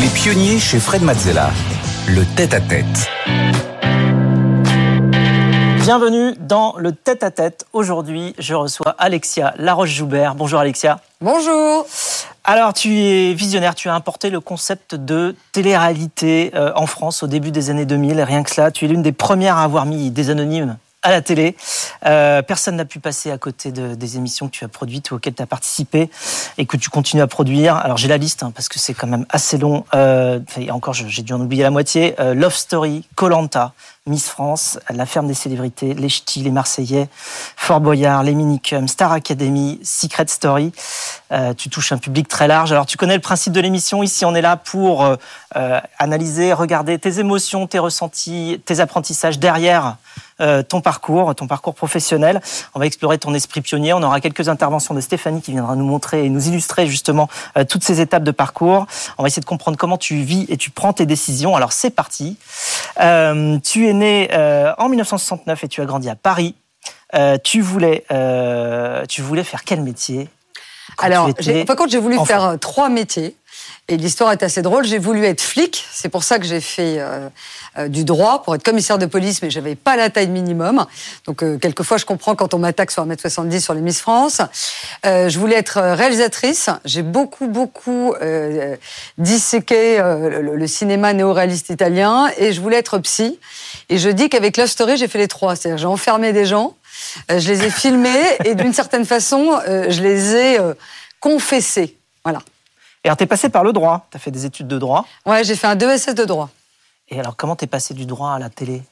Les pionniers chez Fred Mazzella. Le tête-à-tête. Bienvenue dans le tête-à-tête. Aujourd'hui, je reçois Alexia Laroche-Joubert. Bonjour Alexia. Bonjour. Alors, tu es visionnaire, tu as importé le concept de télé-réalité euh, en France au début des années 2000. Rien que cela, tu es l'une des premières à avoir mis des anonymes à la télé. Euh, personne n'a pu passer à côté de, des émissions que tu as produites ou auxquelles tu as participé et que tu continues à produire. Alors j'ai la liste hein, parce que c'est quand même assez long. Euh, encore, j'ai dû en oublier la moitié. Euh, Love Story, Colanta, Miss France, La Ferme des Célébrités, Les Ch'tis, Les Marseillais, Fort Boyard, Les Minicums, Star Academy, Secret Story. Euh, tu touches un public très large. Alors tu connais le principe de l'émission. Ici, on est là pour euh, euh, analyser, regarder tes émotions, tes ressentis, tes apprentissages derrière ton parcours, ton parcours professionnel. On va explorer ton esprit pionnier. On aura quelques interventions de Stéphanie qui viendra nous montrer et nous illustrer justement toutes ces étapes de parcours. On va essayer de comprendre comment tu vis et tu prends tes décisions. Alors c'est parti. Tu es né en 1969 et tu as grandi à Paris. tu voulais, tu voulais faire quel métier Alors, par contre, j'ai voulu faire trois métiers. Et l'histoire est assez drôle. J'ai voulu être flic. C'est pour ça que j'ai fait euh, euh, du droit, pour être commissaire de police, mais j'avais pas la taille minimum. Donc, euh, quelquefois, je comprends quand on m'attaque sur 1m70 sur les Miss France. Je voulais être réalisatrice. J'ai beaucoup, beaucoup disséqué le, le, cinéma néo-réaliste italien. Et je voulais être psy. Et je dis qu'avec Love Story, j'ai fait les trois. C'est-à-dire, j'ai enfermé des gens, je les ai filmés, et d'une certaine façon, je les ai confessés. Voilà. Et alors, t'es passé par le droit. T'as fait des études de droit. Ouais, j'ai fait un 2SS de droit. Et alors, comment t'es passé du droit à la télé?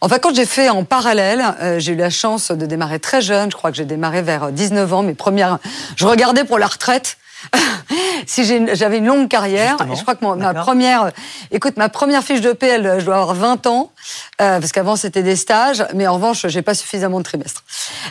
Enfin, quand j'ai fait en parallèle, euh, j'ai eu la chance de démarrer très jeune. Je crois que j'ai démarré vers 19 ans. Mes premières, je regardais pour la retraite. si j'avais une longue carrière, et je crois que ma première, écoute, ma première fiche de PL, je dois avoir 20 ans, euh, parce qu'avant c'était des stages, mais en revanche, j'ai pas suffisamment de trimestres.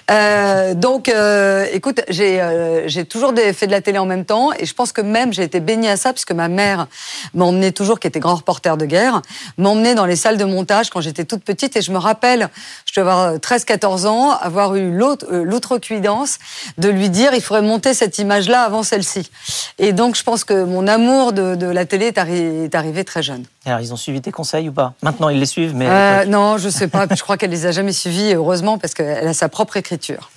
Euh, donc, euh, écoute, j'ai euh, j'ai toujours fait de la télé en même temps, et je pense que même j'ai été baignée à ça, puisque ma mère m'emmenait toujours, qui était grand reporter de guerre, m'emmenait dans les salles de montage quand j'étais toute petite, et je me rappelle, je devais avoir 13-14 ans, avoir eu l'outrecuidance de lui dire, il faudrait monter cette image-là avant celle-ci. Et donc, je pense que mon amour de, de la télé est, est arrivé très jeune. Alors, ils ont suivi tes conseils ou pas? Maintenant, ils les suivent, mais... Euh, non, je sais pas. je crois qu'elle les a jamais suivis, heureusement, parce qu'elle a sa propre écriture.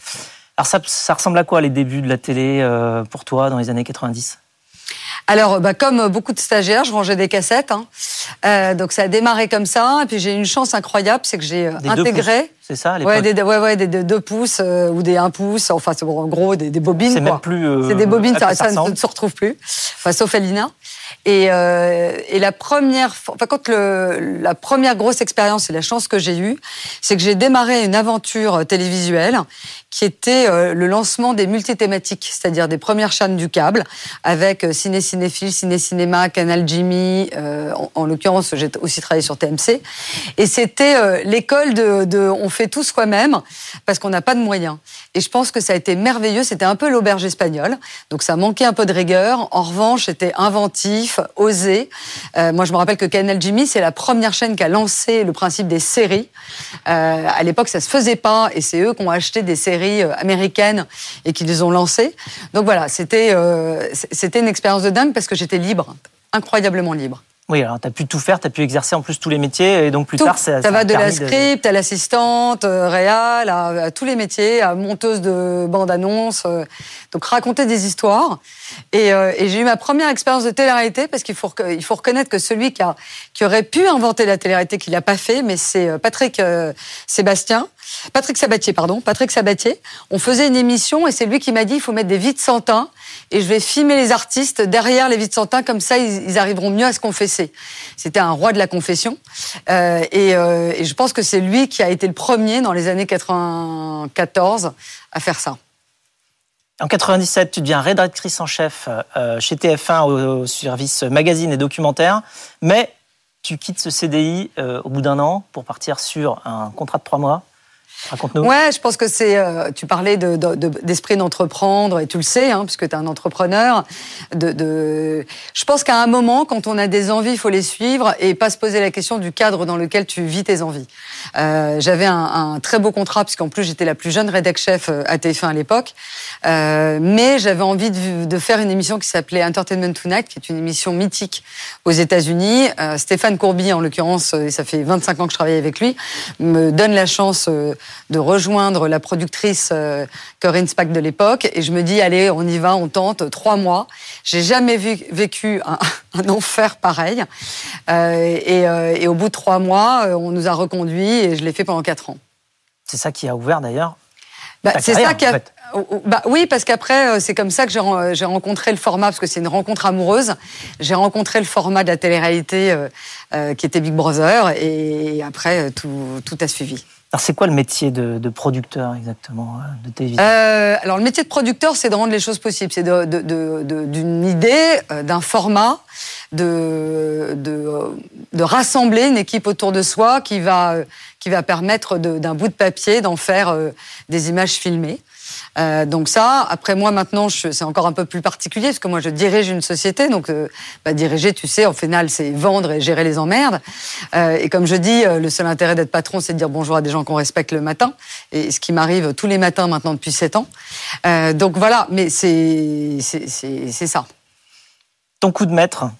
Alors, ça, ça, ressemble à quoi les débuts de la télé euh, pour toi dans les années 90 alors, bah, comme beaucoup de stagiaires, je rangeais des cassettes. Hein. Euh, donc, ça a démarré comme ça. Et puis, j'ai eu une chance incroyable, c'est que j'ai intégré. C'est ça, les ouais, des, ouais, ouais, des, des 2 pouces euh, ou des 1 pouce. Enfin, c'est en gros des, des bobines. C'est même plus. Euh, c'est des bobines, ça, ça, ne se retrouve plus. Enfin, sauf Elina. Et, euh, et la première, enfin, quand le, la première grosse expérience et la chance que j'ai eue, c'est que j'ai démarré une aventure télévisuelle qui était le lancement des multithématiques, c'est-à-dire des premières chaînes du câble, avec Ciné Cinéphile, Ciné Cinéma, Canal Jimmy, en, en l'occurrence j'ai aussi travaillé sur TMC, et c'était l'école de, de, on fait tout soi-même, parce qu'on n'a pas de moyens. Et je pense que ça a été merveilleux, c'était un peu l'auberge espagnole, donc ça manquait un peu de rigueur, en revanche c'était inventif, osé. Euh, moi je me rappelle que Canal Jimmy, c'est la première chaîne qui a lancé le principe des séries. à l'époque ça se faisait pas, et c'est eux qui ont acheté des séries euh, américaines et qui les ont lancées. Donc voilà, c'était euh, c'était une expérience de dingue parce que j'étais libre, incroyablement libre. Oui, alors tu as pu tout faire, tu as pu exercer en plus tous les métiers, et donc plus tard, ça, ça, va de la script à l'assistante, euh, réal, à, à, tous les métiers, à monteuse de bande-annonce, euh, donc raconter des histoires. Et, euh, et j'ai eu ma première expérience de télé-réalité, parce qu'il faut, il faut reconnaître que celui qui, a, qui aurait pu inventer la télé-réalité, qui l'a pas fait, mais c'est Patrick Sébastien, Patrick Sabatier, pardon, Patrick Sabatier. On faisait une émission, et c'est lui qui m'a dit, il faut mettre des vides santins, et je vais filmer les artistes derrière les vides santins, comme ça, ils, arriveront mieux à se confesser. C'était un roi de la confession. Euh, et, euh, et, je pense que c'est lui qui a été le premier dans les années 94 à faire ça. En 97, tu deviens rédactrice en chef euh, chez TF1 au, service magazine et documentaire, mais tu quittes ce CDI au bout d'un an pour partir sur un contrat de trois mois Raconte-nous. Ouais, je pense que c'est. Euh, tu parlais d'esprit de, d'entreprendre, et tu le sais, hein, puisque tu es un entrepreneur. Je pense qu'à un moment, quand on a des envies, il faut les suivre et pas se poser la question du cadre dans lequel tu vis tes envies. Euh, J'avais un, très beau contrat, puisqu'en plus j'étais la plus jeune rédac chef euh, à TF1 à l'époque. Mais j'avais envie de, faire une émission qui s'appelait Entertainment Tonight, qui est une émission mythique aux États-Unis. Stéphane Courby, en l'occurrence, et ça fait 25 ans que je travaille avec lui, me donne la chance de rejoindre la productrice euh, Corinne Spack de l'époque. Et je me dis, allez, on y va, on tente, trois mois. J'ai jamais vécu un, enfer pareil. Euh, euh, et, au bout de trois mois, on nous a reconduits et je l'ai fait pendant quatre ans. C'est ça qui a ouvert d'ailleurs bah, c'est ça qui a. Bah, oui, parce qu'après, c'est comme ça que j'ai rencontré le format, parce que c'est une rencontre amoureuse. J'ai rencontré le format de la télé-réalité qui était Big Brother, et après, tout, tout a suivi. Alors, c'est quoi le métier de, producteur exactement euh, de télévision euh, Alors, le métier de producteur, c'est de rendre les choses possibles. C'est d'une idée, euh, d'un format, de, de, rassembler une équipe autour de soi qui va, qui va permettre d'un bout de papier d'en faire des images filmées. Euh, donc ça, après moi maintenant, c'est encore un peu plus particulier parce que moi je dirige une société, donc euh, bah, diriger, tu sais, au final c'est vendre et gérer les emmerdes. Euh, et comme je dis, le seul intérêt d'être patron, c'est de dire bonjour à des gens qu'on respecte le matin, et ce qui m'arrive tous les matins maintenant depuis 7 ans. donc voilà, mais c'est c'est ça. Ton coup de maître,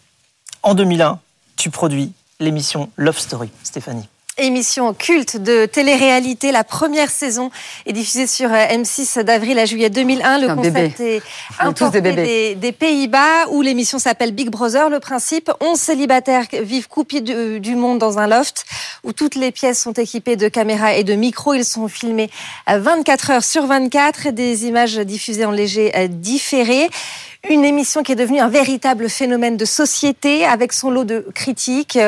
en 2001, tu produis l'émission Love Story, Stéphanie émission culte de télé-réalité. La première saison est diffusée sur euh, M6 d'avril à juillet 2001. Le concept est importé des, des, Pays-Bas où l'émission s'appelle Big Brother. Le principe, 11 célibataires vivent coupés du, monde dans un loft où toutes les pièces sont équipées de caméras et de micros. Ils sont filmés 24 heures sur 24 et des images diffusées en léger euh, différé. Une émission qui est devenue un véritable phénomène de société avec son lot de critiques,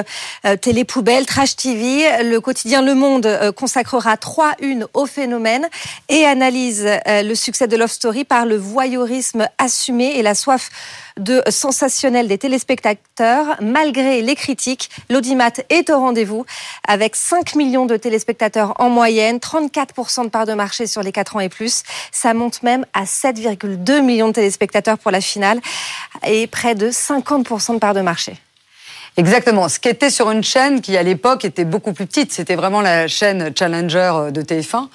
euh, télé poubelle, trash TV. Le quotidien Le Monde euh, consacrera trois unes au phénomène et analyse euh, le succès de Love Story par le voyeurisme assumé et la soif de sensationnel des téléspectateurs. Malgré les critiques, l'audimat est au rendez-vous avec 5 millions de téléspectateurs en moyenne, 34% de part de marché sur les 4 ans et plus. Ça monte même à 7,2 millions de téléspectateurs pour la finale et près de 50% de part de marché. Exactement. Ce qui était sur une chaîne qui, à l'époque, était beaucoup plus petite. C'était vraiment la chaîne Challenger euh, de TF1,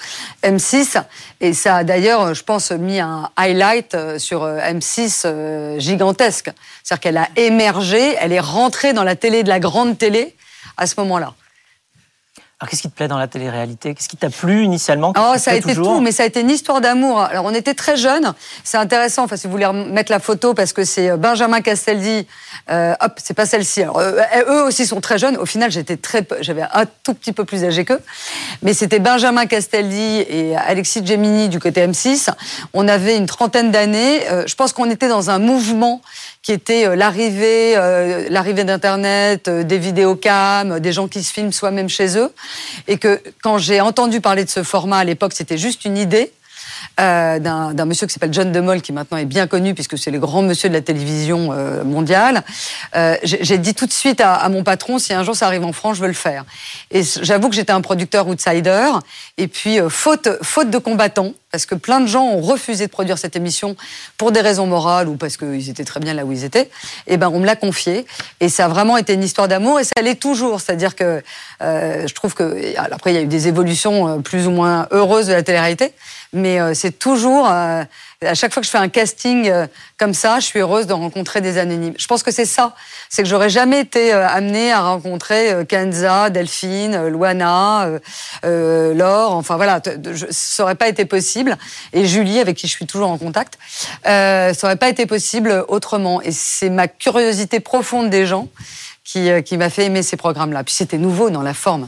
M6. Et ça a d'ailleurs, je pense, mis un highlight euh, sur euh, M6 gigantesque. C'est-à-dire qu'elle a émergé, elle est rentrée dans la télé de la grande télé à ce moment-là. Alors, qu'est-ce qui te plaît dans la télé-réalité? Qu'est-ce qui t'a plu initialement? Oh, ça a été tout, mais ça a été une histoire d'amour. Alors, on était très jeunes. C'est intéressant. Enfin, si vous voulez mettre la photo, parce que c'est euh, Benjamin Castaldi. Euh, hop, c'est pas celle-ci. Alors, euh, eux aussi sont très jeunes. Au final, j'étais très, j'avais un tout petit peu plus âgé qu'eux. Mais c'était Benjamin Castaldi et Alexis Gemini du côté M6. On avait une trentaine d'années. je pense qu'on était dans un mouvement qui était l'arrivée, l'arrivée d'Internet, des vidéocams, des gens qui se filment soi-même chez eux et que quand j'ai entendu parler de ce format à l'époque, c'était juste une idée. Euh, d'un monsieur qui s'appelle John DeMol, qui maintenant est bien connu puisque c'est le grand monsieur de la télévision euh, mondiale. Euh, j'ai dit tout de suite à, mon patron, si un jour ça arrive en France, je veux le faire. Et j'avoue que j'étais un producteur outsider. Et puis, faute, faute de combattants, parce que plein de gens ont refusé de produire cette émission pour des raisons morales ou parce qu'ils étaient très bien là où ils étaient, et eh ben on me l'a confié. Et ça a vraiment été une histoire d'amour et ça l'est toujours. C'est-à-dire que je trouve que après il y a eu des évolutions plus ou moins heureuses de la télé-réalité, mais euh, c'est toujours, euh, à chaque fois que je fais un casting euh, comme ça, je suis heureuse de rencontrer des anonymes. Je pense que c'est ça, c'est que j'aurais jamais été amenée à rencontrer Kenza, Delphine, Luana, Laure, enfin voilà, ça aurait pas été possible. Et Julie, avec qui je suis toujours en contact, ça aurait pas été possible autrement. Et c'est ma curiosité profonde des gens qui, qui m'a fait aimer ces programmes-là. Puis c'était nouveau dans la forme.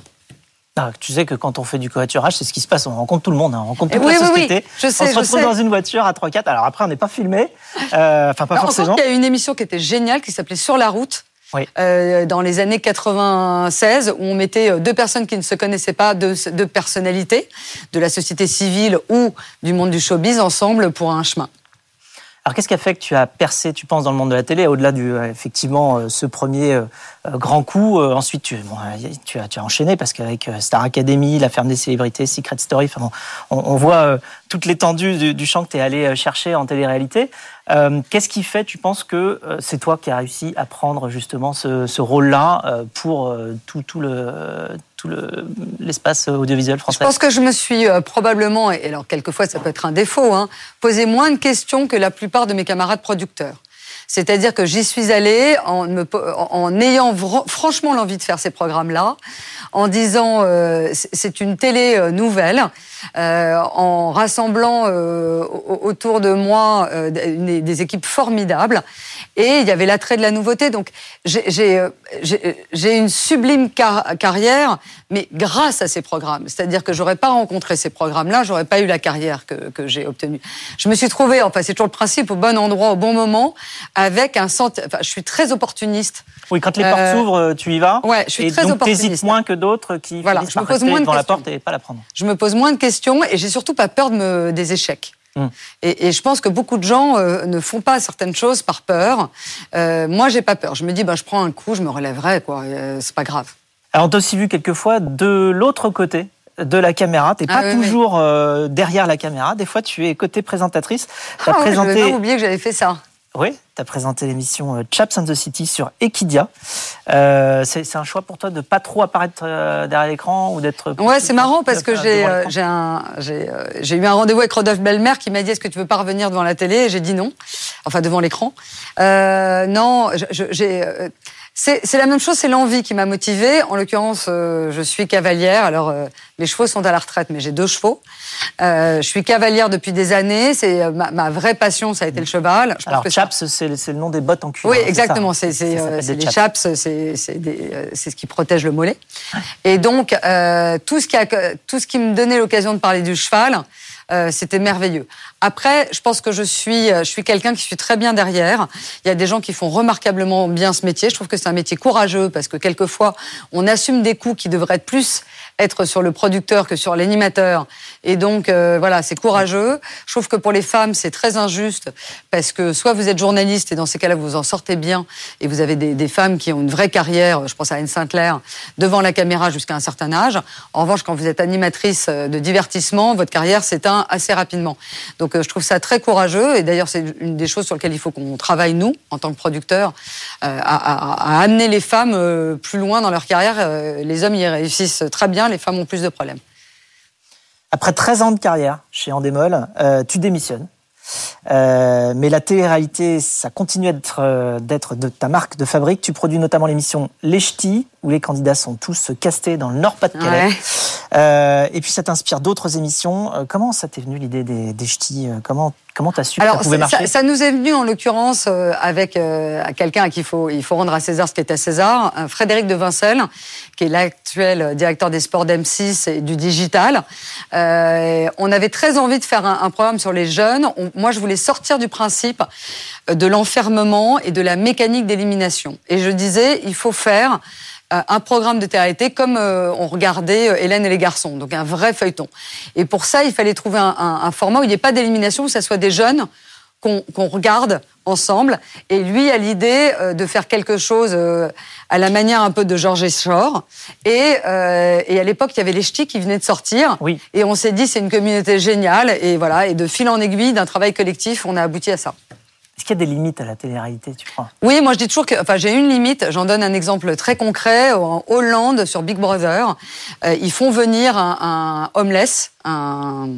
Ah, tu sais que quand on fait du covoiturage, c'est ce qui se passe. On rencontre tout le monde, hein. on rencontre toute la société. Je sais, on se retrouve dans une voiture à 3-4. Alors après, on n'est pas filmé. Euh, enfin, pas forcément. Il y a une émission qui était géniale qui s'appelait Sur la route. Euh, dans les années 96, où on mettait euh, deux personnes qui ne se connaissaient pas, deux, deux personnalités de la société civile ou du monde du showbiz ensemble pour un chemin. Alors qu'est-ce qui a fait que tu as percé, tu penses, dans le monde de la télé, au-delà du euh, effectivement euh, ce premier euh, grand coup Ensuite, tu, tu, as, enchaîné parce qu'avec Star Academy, La ferme des célébrités, Secret Story, enfin, on, voit toute l'étendue du, champ que tu es allé chercher en télé-réalité. Qu'est-ce qui fait, tu penses, que c'est toi qui as réussi à prendre justement ce, rôle-là pour tout l'espace audiovisuel français? Je pense que je me suis probablement, et alors quelquefois ça peut être un défaut, hein, posé moins de questions que la plupart de mes camarades producteurs. C'est-à-dire que j'y suis allée en, me, en ayant franchement l'envie de faire ces programmes-là, en disant euh, c'est une télé euh, nouvelle, euh, en rassemblant euh, autour de moi euh, des, des, équipes formidables. Et il y avait l'attrait de la nouveauté. Donc j'ai une sublime carrière, mais grâce à ces programmes. C'est-à-dire que j'aurais pas rencontré ces programmes-là, j'aurais pas eu la carrière que, que j'ai obtenue. Je me suis trouvée, enfin c'est toujours le principe, au bon endroit, au bon moment, avec un sentiment. Enfin, je suis très opportuniste. Oui, quand les portes s'ouvrent, tu y vas. Ouais, je suis et très donc, opportuniste. moins que d'autres qui voilà, je me pose moins devant la porte et pas la prendre. Je me pose moins de questions et j'ai surtout pas peur de me, des échecs. Hmm. Et, je pense que beaucoup de gens euh, ne font pas certaines choses par peur. Euh, moi, j'ai pas peur. Je me dis, ben, je prends un coup, je me relèverai, quoi. Euh, c'est pas grave. Alors, on t'a aussi vu quelquefois de l'autre côté de la caméra. T'es ah pas toujours euh, derrière la caméra. Des fois, tu es côté présentatrice. As ah, présenté... pas oublié que j'avais fait ça. Oui, tu as présenté l'émission euh, Chaps and the City sur Equidia. Euh, c'est un choix pour toi de ne pas trop apparaître euh, derrière l'écran ou d'être. Ouais, c'est marrant parce que j'ai j'ai eu un rendez-vous avec Rodolphe Belmer qui m'a dit est-ce que tu veux pas revenir devant la télé? Et j'ai dit non, enfin devant l'écran. non, j'ai c'est la même chose, c'est l'envie qui m'a motivée. En l'occurrence, euh, je suis cavalière. Alors, euh, les chevaux sont à la retraite, mais j'ai deux chevaux. Euh, je suis cavalière depuis des années. C'est ma, vraie passion, ça a été le cheval. Je Alors, chaps, c'est le nom des bottes en cuir. Oui, hein, exactement. C'est les chaps, c'est ce qui protège le mollet. Et donc, tout ce qui a, tout ce qui me donnait l'occasion de parler du cheval. Euh, c'était merveilleux. Après, je pense que je suis, euh, je suis quelqu'un qui suis très bien derrière. Il y a des gens qui font remarquablement bien ce métier. Je trouve que c'est un métier courageux parce que quelquefois, on assume des coûts qui devraient être plus être sur le producteur que sur l'animateur. Et donc, euh, voilà, c'est courageux. Je trouve que pour les femmes, c'est très injuste parce que soit vous êtes journaliste et dans ces cas-là, vous en sortez bien et vous avez des, femmes qui ont une vraie carrière, je pense à Anne Sinclair, devant la caméra jusqu'à un certain âge. En revanche, quand vous êtes animatrice de divertissement, votre carrière s'éteint assez rapidement. Donc, euh, je trouve ça très courageux et d'ailleurs, c'est une des choses sur lesquelles il faut qu'on travaille, nous, en tant que producteurs, euh, à, amener les femmes plus loin dans leur carrière. les hommes y réussissent très bien les femmes ont plus de problèmes. Après 13 ans de carrière chez Endemol, euh, tu démissionnes. Euh, mais la télé-réalité, ça continue d'être euh, d'être de ta marque de fabrique. Tu produis notamment l'émission Les Ch'tis, où les candidats sont tous castés dans le Nord-Pas-de-Calais. et puis ça t'inspire d'autres émissions. comment ça t'est venu l'idée des, des Ch'tis? Comment Comment tu as su que ça pouvait marcher ça, nous est venu en l'occurrence euh, avec euh, quelqu'un à qui il faut, il faut rendre à César ce qui est à César, Frédéric de Vincel, qui est l'actuel directeur des sports d'M6 et du digital. Euh, on avait très envie de faire un, programme sur les jeunes. moi, je voulais sortir du principe de l'enfermement et de la mécanique d'élimination. Et je disais, il faut faire un programme de télé comme euh, on regardait euh, Hélène et les garçons, donc un vrai feuilleton. Et pour ça, il fallait trouver un, format où il n'y ait pas d'élimination, où ça soit des jeunes qu'on regarde ensemble. Et lui a l'idée de faire quelque chose à la manière un peu de Georges Shore. Et, et à l'époque, il y avait les ch'tis qui venaient de sortir. Oui. Et on s'est dit, c'est une communauté géniale. Et voilà, et de fil en aiguille, d'un travail collectif, on a abouti à ça. Qu'il y a des limites à la télé-réalité, tu crois? Oui, moi je dis toujours que, enfin, j'ai une limite. J'en donne un exemple très concret. En Hollande, sur Big Brother, euh, ils font venir un, homeless, un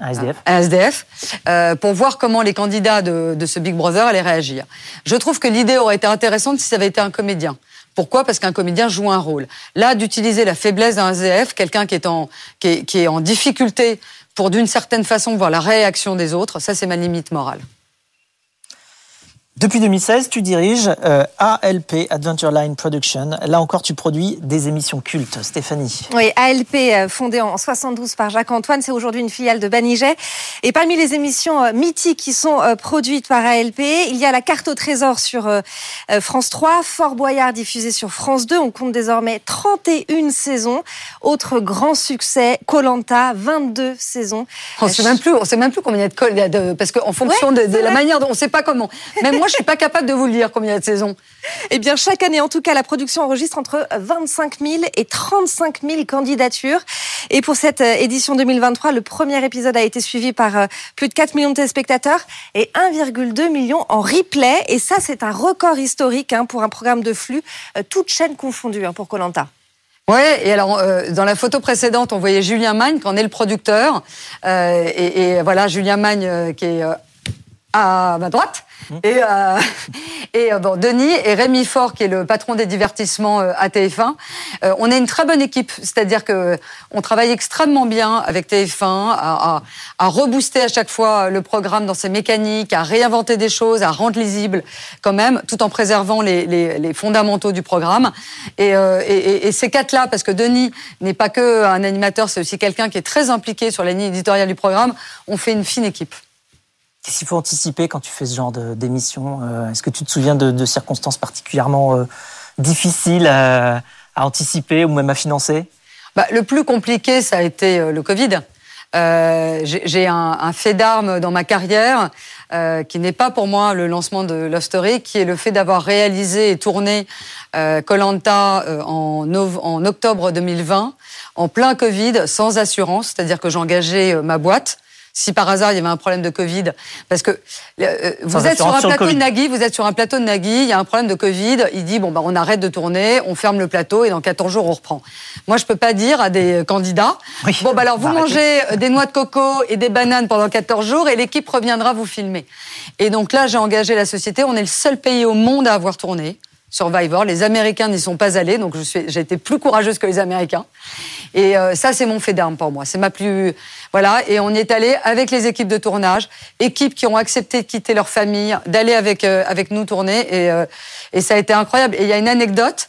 un SDF, un SDF euh, pour voir comment les candidats de, ce Big Brother allaient réagir. Je trouve que l'idée aurait été intéressante si ça avait été un comédien. Pourquoi? Parce qu'un comédien joue un rôle. Là, d'utiliser la faiblesse d'un SDF, quelqu'un qui est en qui qui est en difficulté pour d'une certaine façon voir la réaction des autres, ça c'est ma limite morale. Depuis 2016, tu diriges euh, ALP, Adventure Line Production. Là encore, tu produis des émissions cultes. Stéphanie. Oui, ALP, euh, fondée en 72 par Jacques-Antoine, c'est aujourd'hui une filiale de Banijay. Et parmi les émissions euh, mythiques qui sont produites par ALP, il y a La carte au trésor sur France 3, Fort Boyard diffusé sur France 2. On compte désormais 31 saisons. Autre grand succès, Colanta, 22 saisons. On ne sait même plus, on sait même plus combien il y a de, parce qu'en fonction de, la manière dont on ne sait pas comment. Même moi, je suis pas capable de vous le dire combien il y a de saisons. Eh bien, chaque année, en tout cas, la production enregistre entre 25 000 et 35 000 candidatures. Et pour cette euh, édition 2023, le premier épisode a été suivi par euh, plus de 4 millions de téléspectateurs et 1,2 million en replay. Et ça, c'est un record historique hein, pour un programme de flux, euh, toute chaîne confondue hein, pour Colanta. Ouais, et alors dans la photo précédente, on voyait Julien Magne, qui en est le producteur, et, et, voilà Julien Magne qui est à ma droite. Mmh. Et, euh, et euh, bon, Denis et Rémi Fort, qui est le patron des divertissements euh, à TF1, euh, on est une très bonne équipe. C'est-à-dire que on travaille extrêmement bien avec TF1 à, à, à, rebooster à chaque fois le programme dans ses mécaniques, à réinventer des choses, à rendre lisible quand même, tout en préservant les, les, les fondamentaux du programme. Et, euh, et, et ces quatre-là, parce que Denis n'est pas que un animateur, c'est aussi quelqu'un qui est très impliqué sur la ligne éditoriale du programme. On fait une fine équipe. Qu'est-ce qu'il faut anticiper quand tu fais ce genre d'émission euh, Est-ce que tu te souviens de, circonstances particulièrement euh, difficiles à, anticiper ou même à financer? Bah, Le plus compliqué, ça a été euh, le Covid. J'ai un, fait d'armes dans ma carrière qui n'est pas pour moi le lancement de Love Story, qui est le fait d'avoir réalisé et tourné Colanta en, en octobre 2020, en plein Covid, sans assurance, c'est-à-dire que j'engageais ma boîte si par hasard il y avait un problème de Covid, parce que euh, vous êtes sur un plateau de Nagui, vous êtes sur un plateau de Nagui, il y a un problème de Covid, il dit bon bah on arrête de tourner, on ferme le plateau et dans 14 jours on reprend. Moi je peux pas dire à des candidats bon bah alors vous mangez des noix de coco et des bananes pendant 14 jours et l'équipe reviendra vous filmer. Et donc là j'ai engagé la société, on est le seul pays au monde à avoir tourné. Survivor. Les Américains n'y sont pas allés, donc j'ai été plus courageuse que les Américains. Et euh, ça, c'est mon fait d'arme pour moi. C'est ma plus voilà. Et on y est allé avec les équipes de tournage, équipes qui ont accepté de quitter leur famille, d'aller avec euh, avec nous tourner, et, euh, et ça a été incroyable. Et il y a une anecdote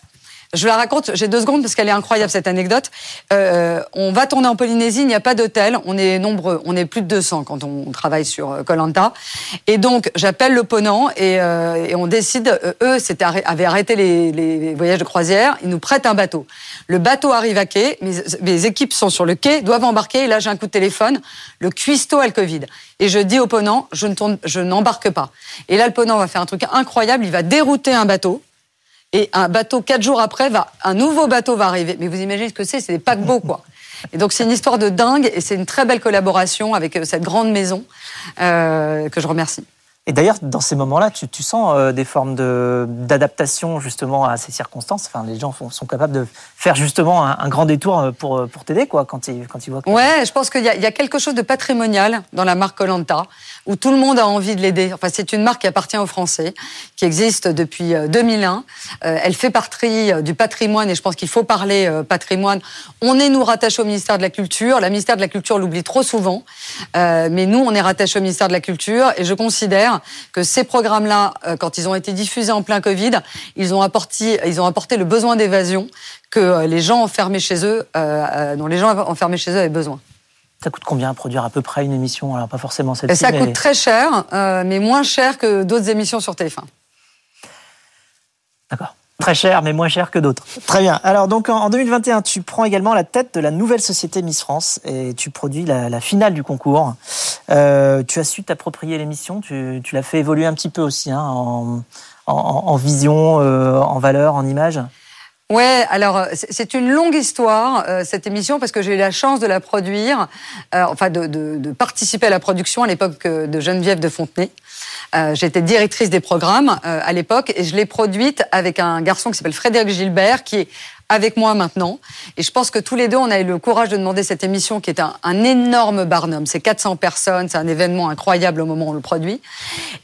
je la raconte, j'ai deux secondes parce qu'elle est incroyable cette anecdote. Euh, on va tourner en Polynésie, il n'y a pas d'hôtel, on est nombreux, on est plus de 200 quand on travaille sur Colanta. Euh, et donc j'appelle l'opponent et, euh, et on décide, euh, eux avaient arrêté les, voyages de croisière, ils nous prêtent un bateau. Le bateau arrive à quai, mes, mes équipes sont sur le quai, doivent embarquer, et là j'ai un coup de téléphone, le cuistot a le Covid. Et je dis au ponant, je ne tourne, je n'embarque pas. Et là le ponant va faire un truc incroyable, il va dérouter un bateau et un bateau, quatre jours après, va, un nouveau bateau va arriver. Mais vous imaginez ce que c'est C'est des paquebots, quoi. Et donc c'est une histoire de dingue et c'est une très belle collaboration avec euh, cette grande maison euh, que je remercie. Et d'ailleurs, dans ces moments-là, tu, sens euh, des formes d'adaptation justement à ces circonstances. Enfin, les gens sont capables de faire justement un, grand détour euh, pour, euh, pour t'aider, quoi, quand ils, quand ils voient. Que... Ouais, je pense qu'il y, y, a quelque chose de patrimonial dans la marque Colanta, où tout le monde a envie de l'aider. Enfin, c'est une marque qui appartient aux Français, qui existe depuis 2001. elle fait partie du patrimoine, et je pense qu'il faut parler patrimoine. On est nous rattachés au ministère de la Culture. La ministère de la Culture l'oublie trop souvent, mais nous, on est rattachés au ministère de la Culture, et je considère que ces programmes-là, euh, quand ils ont été diffusés en plein Covid, ils ont apporté, ils ont apporté le besoin d'évasion que euh, les gens enfermés chez eux, euh, dont les gens enfermés chez eux avaient besoin. Ça coûte combien à produire à peu près une émission? Alors pas forcément celle-ci. Ça coûte très cher, mais moins cher que d'autres émissions sur TF1. D'accord. Très cher, mais moins cher que d'autres. Très bien. Alors donc en 2021, tu prends également la tête de la nouvelle société Miss France et tu produis la, finale du concours. Euh, tu as su t'approprier l'émission, tu, l'as fait évoluer un petit peu aussi hein, en, vision, euh, en valeur, en image? Ouais, alors c'est une longue histoire euh, cette émission parce que j'ai eu la chance de la produire, enfin de, participer à la production à l'époque de Geneviève de Fontenay. Euh, j'étais directrice des programmes euh, à l'époque et je l'ai produite avec un garçon qui s'appelle Frédéric Gilbert, qui est avec moi maintenant. Et je pense que tous les deux, on a eu le courage de demander cette émission qui est un, un énorme barnum. C'est 400 personnes, c'est un événement incroyable au moment où on le produit.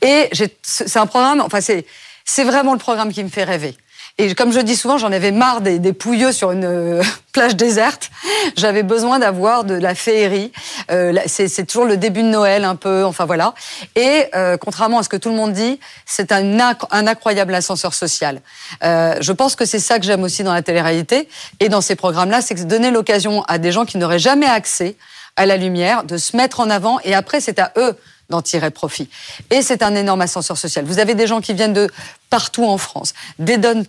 Et c'est un programme, enfin c'est vraiment le programme qui me fait rêver. Et comme je dis souvent, j'en avais marre des, des pouilleux sur une euh, plage déserte. J'avais besoin d'avoir de la féerie. Euh, c'est toujours le début de Noël un peu, enfin voilà. Et euh, contrairement à ce que tout le monde dit, c'est un, un, incroyable ascenseur social. Euh, je pense que c'est ça que j'aime aussi dans la télé-réalité et dans ces programmes-là, c'est donner l'occasion à des gens qui n'auraient jamais accès à la lumière de se mettre en avant et après c'est à eux d'en tirer profit. Et c'est un énorme ascenseur social. Vous avez des gens qui viennent de partout en France, des dom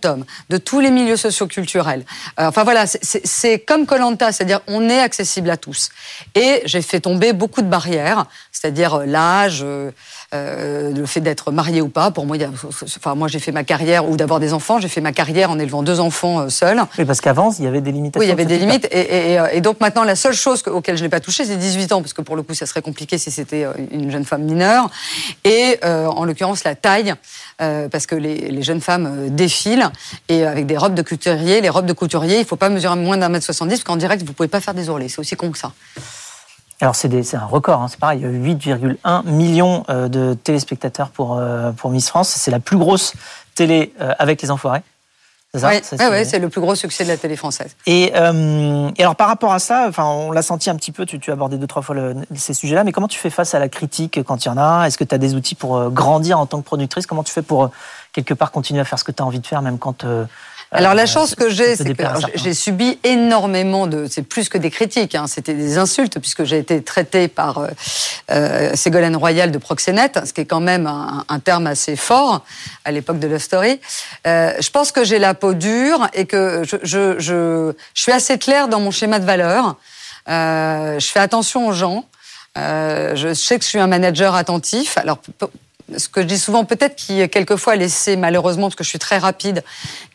de tous les milieux socioculturels. Euh, enfin voilà, c'est comme Colanta, c'est-à-dire on est accessible à tous. Et j'ai fait tomber beaucoup de barrières, c'est-à-dire euh, l'âge, euh, euh, le fait d'être marié ou pas. Pour moi, enfin moi j'ai fait ma carrière ou d'avoir des enfants. J'ai fait ma carrière en élevant deux enfants euh, seuls. Oui, parce qu'avant il y avait des limitations. Oui, il y avait des limites. Et, et, et, donc maintenant la seule chose auquel je n'ai pas touché, c'est 18 ans, parce que pour le coup ça serait compliqué si c'était euh, une jeune femme mineure. Et euh, en l'occurrence la taille, euh, parce que les, les, jeunes femmes défilent et avec des robes de couturier. Les robes de couturier, il faut pas mesurer moins d'un mètre 70 parce qu'en direct vous pouvez pas faire des ourlets. C'est aussi con que ça. Alors c'est un record, hein, c'est pareil, il y a 8,1 millions euh, de téléspectateurs pour, euh, pour Miss France. C'est la plus grosse télé euh, avec les enfoirés. C'est oui, ouais, c'est le plus gros succès de la télé française. Et, euh, et alors par rapport à ça, enfin, on l'a senti un petit peu, tu, tu as abordé deux, trois fois le, ces sujets-là, mais comment tu fais face à la critique quand il y en a? Est-ce que tu as des outils pour grandir en tant que productrice? Comment tu fais pour quelque part continuer à faire ce que tu as envie de faire, même quand alors la chance que j'ai, c'est que j'ai subi énormément de, c'est plus que des critiques, hein, c'était des insultes puisque j'ai été traitée par euh, euh, Ségolène Royal de proxénète, ce qui est quand même un, un terme assez fort à l'époque de Love Story. Euh, je pense que j'ai la peau dure et que je, je, je, je, suis assez claire dans mon schéma de valeur. Euh, je fais attention aux gens. Euh, je sais que je suis un manager attentif. Alors ce que je dis souvent, peut-être qui quelquefois laissé malheureusement, parce que je suis très rapide,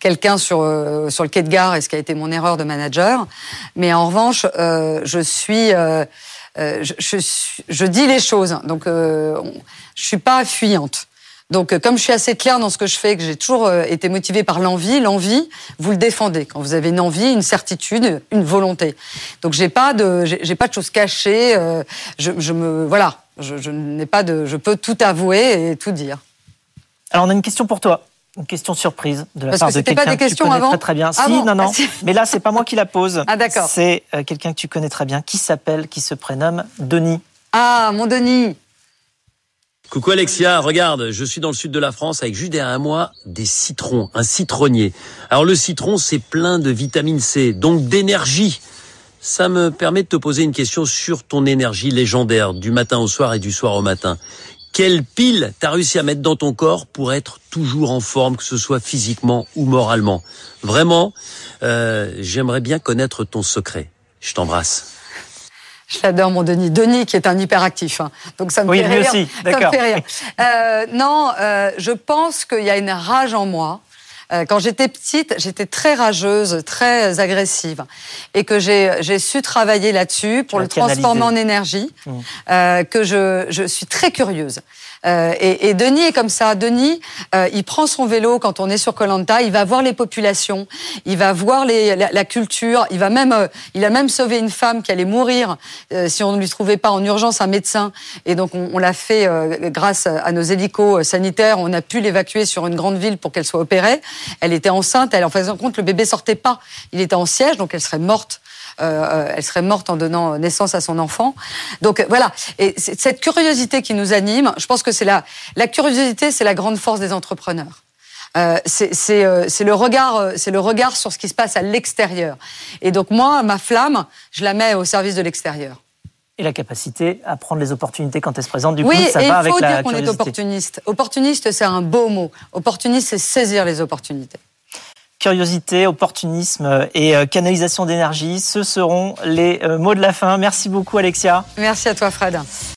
quelqu'un sur euh, sur le quai de gare, et ce qui a été mon erreur de manager. Mais en revanche, euh, je suis euh, je, je, je, dis les choses, donc je suis pas fuyante. Donc, comme je suis assez claire dans ce que je fais, que j'ai toujours été motivée par l'envie, l'envie, vous le défendez. Quand vous avez une envie, une certitude, une volonté. Donc, j'ai pas de, j'ai pas de choses cachées. je me, voilà, je, n'ai pas de, je peux tout avouer et tout dire. Alors on a une question pour toi. Une question surprise de la Parce part de quelqu'un que tu connais très très bien. Ah si, non, non. Ah, Mais là, c'est pas moi qui la pose. Ah d'accord. C'est euh, quelqu'un que tu connais très bien, qui s'appelle, qui se prénomme Denis. Ah, mon Denis. Coucou Alexia, regarde, je suis dans le sud de la France avec juste derrière moi des citrons, un citronnier. Alors le citron, c'est plein de vitamine C, donc d'énergie. Ça me permet de te poser une question sur ton énergie légendaire du matin au soir et du soir au matin. Quelle pile t'as réussi à mettre dans ton corps pour être toujours en forme, que ce soit physiquement ou moralement? Vraiment, euh, j'aimerais bien connaître ton secret. Je t'embrasse. Je l'adore, mon Denis. Denis, qui est un hyperactif. Hein. Donc ça me oui, fait rire. Aussi. Ça me fait rire. Euh, non, euh, je pense qu'il y a une rage en moi euh, quand j'étais petite, j'étais très rageuse, très agressive, et que j'ai su travailler là-dessus pour le transformer en énergie, mmh. euh, que je, je suis très curieuse. Euh, et, et, Denis est comme ça. Denis, euh, il prend son vélo quand on est sur Colanta, il va voir les populations, il va voir les, la, culture, il va même, euh, il a même sauvé une femme qui allait mourir euh, si on ne lui trouvait pas en urgence un médecin. Et donc on, on l'a fait grâce à nos hélicos sanitaires. On a pu l'évacuer sur une grande ville pour qu'elle soit opérée. Elle était enceinte. Elle, en faisant compte, le bébé sortait pas. Il était en siège, donc elle serait morte euh, elle serait morte en donnant naissance à son enfant. Donc voilà, et cette curiosité qui nous anime, je pense que c'est la, la curiosité, c'est la grande force des entrepreneurs. Euh, c'est euh, le regard, euh, c'est le regard sur ce qui se passe à l'extérieur. Et donc moi, ma flamme, je la mets au service de l'extérieur. Et la capacité à prendre les opportunités quand elles se présentent. Du coup, ça va avec la Oui, il faut dire qu'on est opportuniste. Opportuniste, c'est un beau mot. Opportuniste, c'est saisir les opportunités curiosité, opportunisme et euh, canalisation d'énergie. Ce seront les euh, mots de la fin. Merci beaucoup Alexia. Merci à toi Fred.